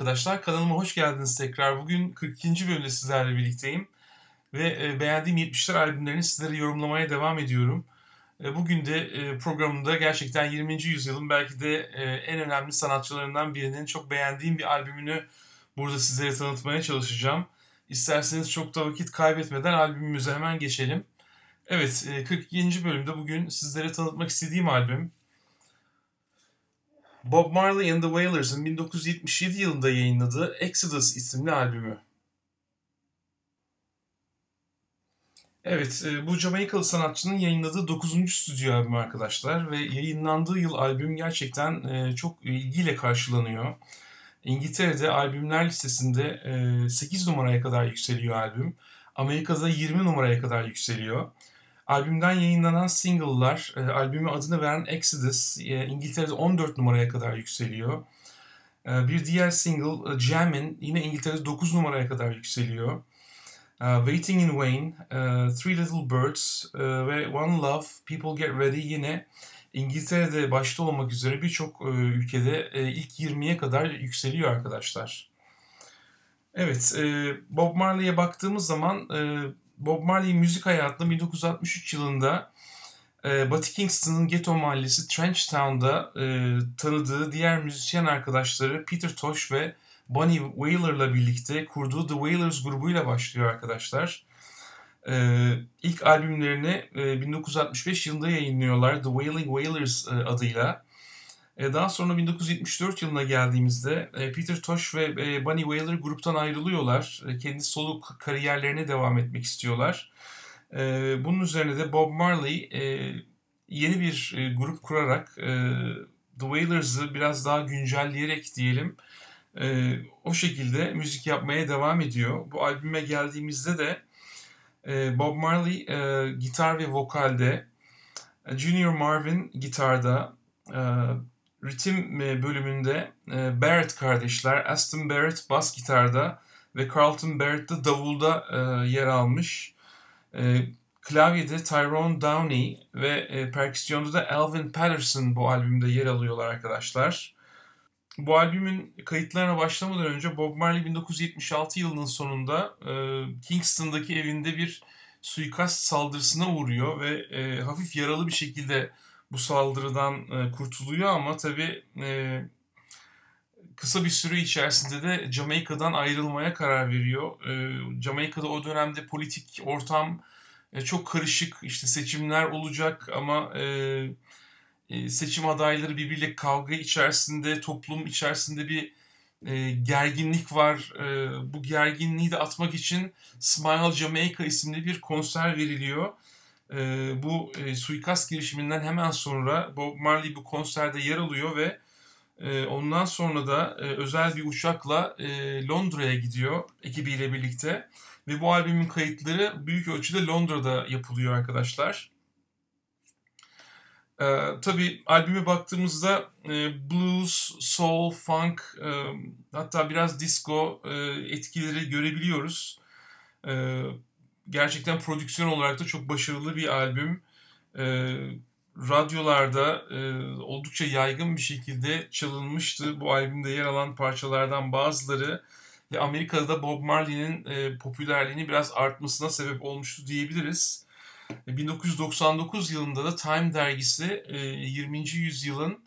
arkadaşlar. Kanalıma hoş geldiniz tekrar. Bugün 42. bölümde sizlerle birlikteyim. Ve e, beğendiğim 70'ler albümlerini sizlere yorumlamaya devam ediyorum. E, bugün de e, programımda gerçekten 20. yüzyılın belki de en önemli sanatçılarından birinin çok beğendiğim bir albümünü burada sizlere tanıtmaya çalışacağım. İsterseniz çok da vakit kaybetmeden albümümüze hemen geçelim. Evet, 42. bölümde bugün sizlere tanıtmak istediğim albüm Bob Marley and the Wailers'ın 1977 yılında yayınladığı Exodus isimli albümü. Evet, e, bu Jamaikalı sanatçının yayınladığı 9. stüdyo albümü arkadaşlar ve yayınlandığı yıl albüm gerçekten e, çok ilgiyle karşılanıyor. İngiltere'de albümler listesinde 8 e, numaraya kadar yükseliyor albüm. Amerika'da 20 numaraya kadar yükseliyor. Albümden yayınlanan single'lar, e, albüme adını veren Exodus e, İngiltere'de 14 numaraya kadar yükseliyor. E, bir diğer single e, Jammin yine İngiltere'de 9 numaraya kadar yükseliyor. E, Waiting in Vain, e, Three Little Birds e, ve One Love, People Get Ready yine İngiltere'de başta olmak üzere birçok e, ülkede e, ilk 20'ye kadar yükseliyor arkadaşlar. Evet, e, Bob Marley'e baktığımız zaman e, Bob Marley müzik hayatında 1963 yılında e, Batı Kingston'ın ghetto mahallesi Trenchtown'da e, tanıdığı diğer müzisyen arkadaşları Peter Tosh ve Bonnie Wailer'la birlikte kurduğu The Wailers grubuyla başlıyor arkadaşlar. E, ilk albümlerini e, 1965 yılında yayınlıyorlar The Wailing Wailers e, adıyla. E, daha sonra 1974 yılına geldiğimizde e, Peter Tosh ve e, Bunny Wailer gruptan ayrılıyorlar. kendi solo kariyerlerine devam etmek istiyorlar. Bunun üzerine de Bob Marley yeni bir grup kurarak The Wailers'ı biraz daha güncelleyerek diyelim o şekilde müzik yapmaya devam ediyor. Bu albüme geldiğimizde de Bob Marley gitar ve vokalde, Junior Marvin gitarda, ritim e, bölümünde e, Barrett kardeşler, Aston Barrett bas gitarda ve Carlton Barrett de davulda e, yer almış. Klavyede Tyrone Downey ve perküsyonda da Alvin Patterson bu albümde yer alıyorlar arkadaşlar. Bu albümün kayıtlarına başlamadan önce Bob Marley 1976 yılının sonunda Kingston'daki evinde bir suikast saldırısına uğruyor ve hafif yaralı bir şekilde bu saldırıdan e, kurtuluyor ama tabii e, kısa bir süre içerisinde de Jamaika'dan ayrılmaya karar veriyor. E, Jamaika'da o dönemde politik ortam e, çok karışık. İşte seçimler olacak ama e, e, seçim adayları birbiriyle kavga içerisinde, toplum içerisinde bir e, gerginlik var. E, bu gerginliği de atmak için Smile Jamaica isimli bir konser veriliyor e, bu e, suikast girişiminden hemen sonra Bob Marley bu konserde yer alıyor ve e, ondan sonra da e, özel bir uçakla e, Londra'ya gidiyor ekibiyle birlikte. Ve bu albümün kayıtları büyük ölçüde Londra'da yapılıyor arkadaşlar. Ee, tabii albüme baktığımızda e, blues, soul, funk, e, hatta biraz disco e, etkileri görebiliyoruz. E, gerçekten prodüksiyon olarak da çok başarılı bir albüm. E, radyolarda e, oldukça yaygın bir şekilde çalınmıştı. Bu albümde yer alan parçalardan bazıları ve Amerika'da Bob Marley'nin e, popülerliğini biraz artmasına sebep olmuştu diyebiliriz. 1999 yılında da Time dergisi e, 20. yüzyılın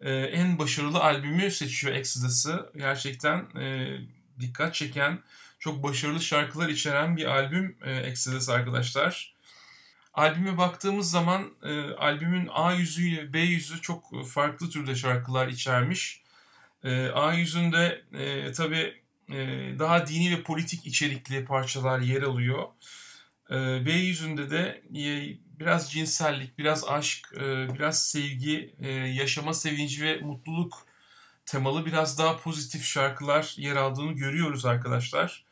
e, en başarılı albümü seçiyor Exodus'ı. Gerçekten e, dikkat çeken çok başarılı şarkılar içeren bir albüm e, Exodus arkadaşlar. Albüme baktığımız zaman e, albümün A yüzü ile B yüzü çok farklı türde şarkılar içermiş. E, A yüzünde e, tabi e, daha dini ve politik içerikli parçalar yer alıyor. E, B yüzünde de e, biraz cinsellik, biraz aşk, e, biraz sevgi, e, yaşama sevinci ve mutluluk temalı biraz daha pozitif şarkılar yer aldığını görüyoruz arkadaşlar.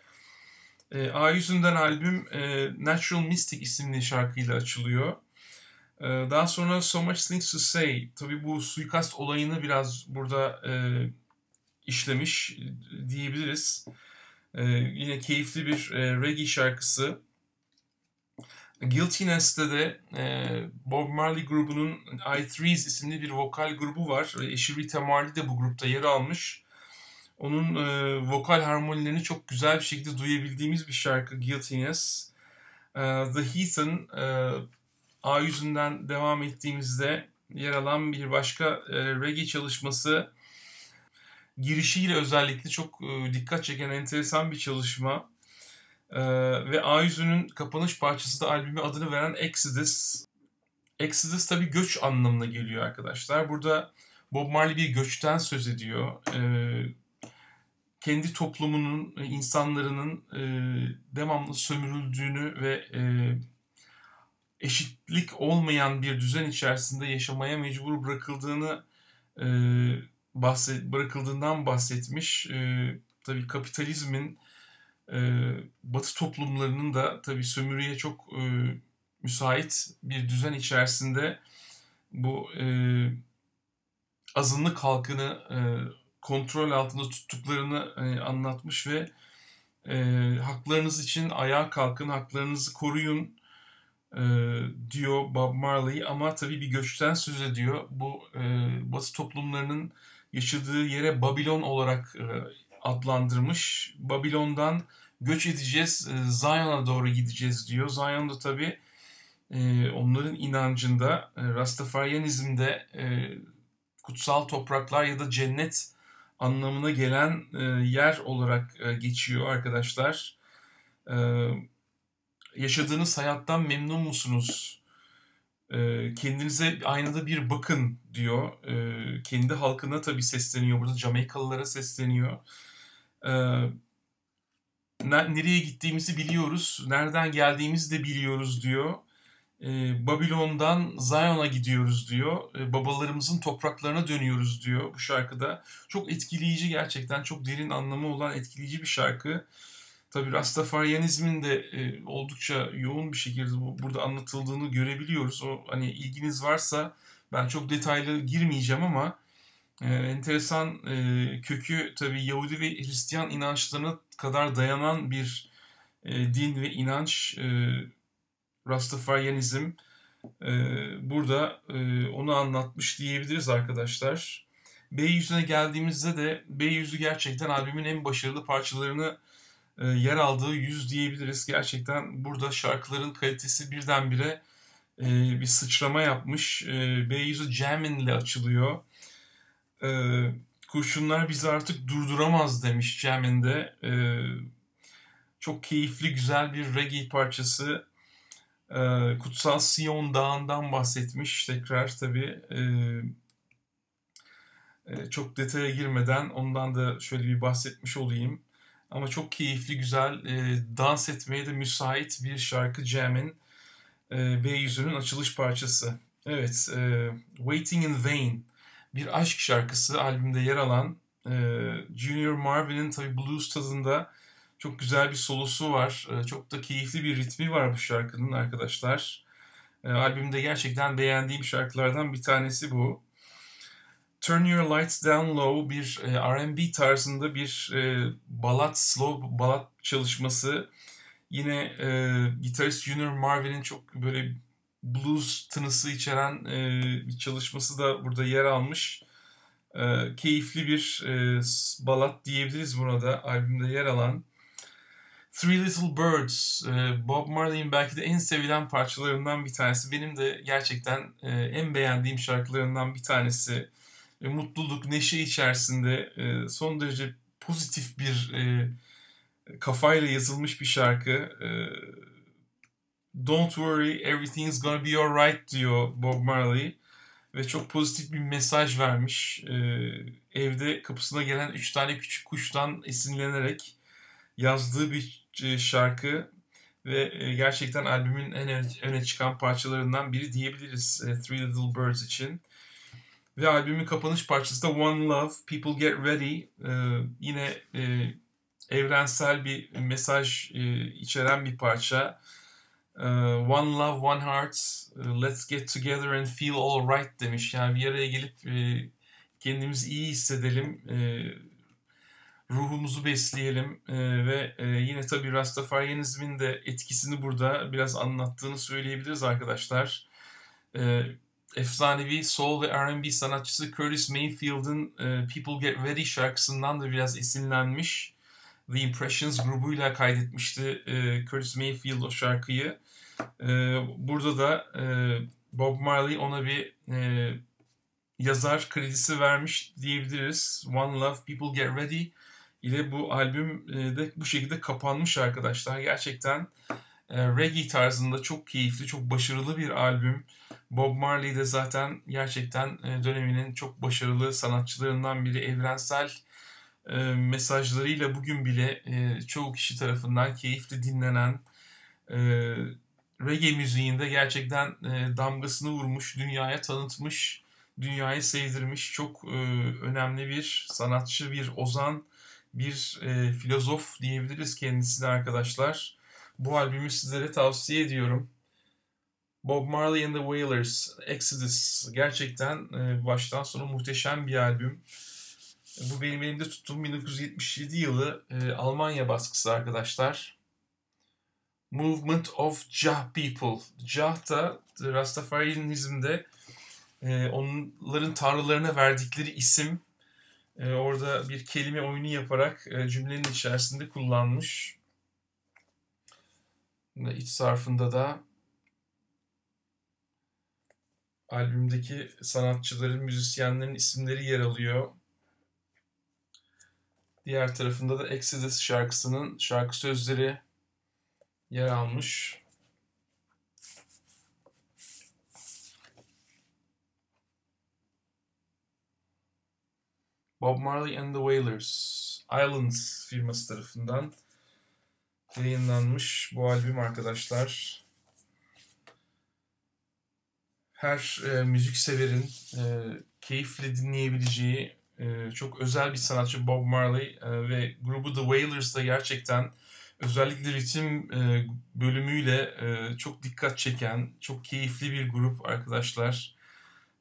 E, A yüzünden albüm e, Natural Mystic isimli şarkıyla açılıyor. E, daha sonra So Much Things to Say. Tabi bu suikast olayını biraz burada e, işlemiş diyebiliriz. E, yine keyifli bir e, reggae şarkısı. Guiltiness'te de e, Bob Marley grubunun I Threes isimli bir vokal grubu var. Eşi Rita Marley de bu grupta yer almış. Onun e, vokal harmonilerini çok güzel bir şekilde duyabildiğimiz bir şarkı Guiltiness. E, The Heathen e, A yüzünden devam ettiğimizde yer alan bir başka e, reggae çalışması girişiyle özellikle çok e, dikkat çeken enteresan bir çalışma. E, ve A yüzünün kapanış parçası da albüme adını veren Exodus. Exodus tabi göç anlamına geliyor arkadaşlar. Burada Bob Marley bir göçten söz ediyor. E, kendi toplumunun, insanlarının e, devamlı sömürüldüğünü ve e, eşitlik olmayan bir düzen içerisinde yaşamaya mecbur bırakıldığını e, bahset bırakıldığından bahsetmiş. E, tabii kapitalizmin e, Batı toplumlarının da tabii sömürüye çok e, müsait bir düzen içerisinde bu e, azınlık halkını e, kontrol altında tuttuklarını e, anlatmış ve e, haklarınız için ayağa kalkın, haklarınızı koruyun e, diyor Bob Marley ama tabii bir göçten söz ediyor. Bu e, Batı toplumlarının yaşadığı yere Babilon olarak e, adlandırmış. Babilon'dan göç edeceğiz, e, Zion'a doğru gideceğiz diyor. Zion'da tabii e, onların inancında, e, Rastafarianizm'de e, kutsal topraklar ya da cennet anlamına gelen e, yer olarak e, geçiyor arkadaşlar. E, yaşadığınız hayattan memnun musunuz? E, kendinize aynada bir bakın diyor. E, kendi halkına tabii sesleniyor. Burada Jamaikalılara sesleniyor. E, nereye gittiğimizi biliyoruz. Nereden geldiğimizi de biliyoruz diyor. E, Babilon'dan Zion'a gidiyoruz diyor. E, babalarımızın topraklarına dönüyoruz diyor bu şarkıda. Çok etkileyici gerçekten. Çok derin anlamı olan etkileyici bir şarkı. Tabi Rastafarianizmin de e, oldukça yoğun bir şekilde bu, burada anlatıldığını görebiliyoruz. O hani ilginiz varsa ben çok detaylı girmeyeceğim ama e, enteresan e, kökü tabi Yahudi ve Hristiyan inançlarına kadar dayanan bir e, din ve inanç. E, Rastafarianizm e, burada e, onu anlatmış diyebiliriz arkadaşlar. B yüzüne geldiğimizde de B yüzü gerçekten albümün en başarılı parçalarını e, yer aldığı yüz diyebiliriz. Gerçekten burada şarkıların kalitesi birdenbire e, bir sıçrama yapmış. E, B yüzü Jamin ile açılıyor. E, kurşunlar bizi artık durduramaz demiş Jamin'de. E, çok keyifli güzel bir reggae parçası. E, Kutsal Sion Dağı'ndan bahsetmiş tekrar tabii. E, e, çok detaya girmeden ondan da şöyle bir bahsetmiş olayım. Ama çok keyifli, güzel, e, dans etmeye de müsait bir şarkı Jam'in e, B yüzünün açılış parçası. Evet, e, Waiting in Vain bir aşk şarkısı albümde yer alan e, Junior Marvin'in tabi blues tadında çok güzel bir solosu var. E, çok da keyifli bir ritmi var bu şarkının arkadaşlar. E, albümde gerçekten beğendiğim şarkılardan bir tanesi bu. Turn Your Lights Down Low bir e, R&B tarzında bir e, balat, slow balat çalışması. Yine e, gitarist Junior Marvin'in çok böyle blues tınısı içeren bir çalışması da burada yer almış. E, keyifli bir balat diyebiliriz buna da albümde yer alan. Three Little Birds, e, Bob Marley'in belki de en sevilen parçalarından bir tanesi. Benim de gerçekten e, en beğendiğim şarkılarından bir tanesi e, mutluluk, neşe içerisinde son derece pozitif bir kafayla yazılmış bir şarkı. Don't worry, everything's gonna be alright diyor Bob Marley. Ve çok pozitif bir mesaj vermiş. Evde kapısına gelen üç tane küçük kuştan esinlenerek yazdığı bir e, şarkı ve e, gerçekten albümün en öne çıkan parçalarından biri diyebiliriz e, Three Little Birds için. Ve albümün kapanış parçası da One Love, People Get Ready. Yine evrensel bir mesaj içeren bir parça. One Love, One Heart, Let's Get Together and Feel All Right demiş. Yani bir araya gelip kendimizi iyi hissedelim, ruhumuzu besleyelim e, ve e, yine tabii Rastafarianizmin de etkisini burada biraz anlattığını söyleyebiliriz arkadaşlar. E, efsanevi soul ve R&B sanatçısı Curtis Mayfield'ın e, People Get Ready şarkısından da biraz esinlenmiş. The Impressions grubuyla kaydetmişti e, Curtis Mayfield o şarkıyı. E, burada da e, Bob Marley ona bir e, yazar kredisi vermiş diyebiliriz. One Love, People Get Ready ile bu albüm e, de bu şekilde kapanmış arkadaşlar. Gerçekten e, reggae tarzında çok keyifli, çok başarılı bir albüm. Bob Marley de zaten gerçekten e, döneminin çok başarılı sanatçılarından biri. Evrensel mesajlarıyla bugün bile çoğu kişi tarafından keyifli dinlenen reggae müziğinde gerçekten damgasını vurmuş, dünyaya tanıtmış, dünyayı sevdirmiş çok önemli bir sanatçı, bir ozan, bir e, filozof diyebiliriz kendisine arkadaşlar. Bu albümü sizlere tavsiye ediyorum. Bob Marley and the Wailers, Exodus gerçekten e, baştan sona muhteşem bir albüm. Bu benim elimde tuttuğum 1977 yılı e, Almanya baskısı arkadaşlar. Movement of Jah People. Jah da Rastafarianizm'de e, onların tanrılarına verdikleri isim. E, orada bir kelime oyunu yaparak e, cümlenin içerisinde kullanmış. İç sarfında da albümdeki sanatçıların, müzisyenlerin isimleri yer alıyor. Diğer tarafında da Exodus şarkısının şarkı sözleri yer almış. Bob Marley and the Wailers Islands firması tarafından yayınlanmış bu albüm arkadaşlar. Her e, müzik severin e, keyifle dinleyebileceği e, çok özel bir sanatçı Bob Marley e, ve grubu The Wailers da gerçekten özellikle ritim e, bölümüyle e, çok dikkat çeken, çok keyifli bir grup arkadaşlar.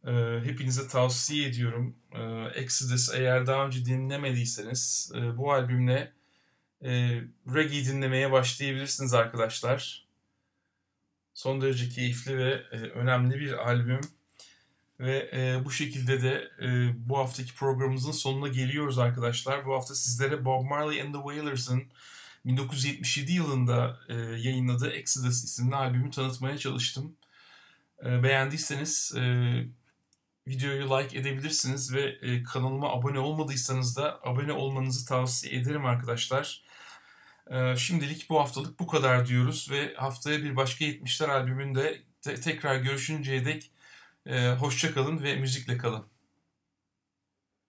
E, hepinize tavsiye ediyorum. E, Exodus eğer daha önce dinlemediyseniz e, bu albümle e, reggae dinlemeye başlayabilirsiniz arkadaşlar. Son derece keyifli ve e, önemli bir albüm. Ve e, bu şekilde de e, bu haftaki programımızın sonuna geliyoruz arkadaşlar. Bu hafta sizlere Bob Marley and the Wailers'ın 1977 yılında e, yayınladığı Exodus isimli albümü tanıtmaya çalıştım. E, beğendiyseniz e, videoyu like edebilirsiniz ve e, kanalıma abone olmadıysanız da abone olmanızı tavsiye ederim arkadaşlar. E, şimdilik bu haftalık bu kadar diyoruz ve haftaya bir başka 70'ler albümünde te- tekrar görüşünceye dek e, hoşça kalın ve müzikle kalın.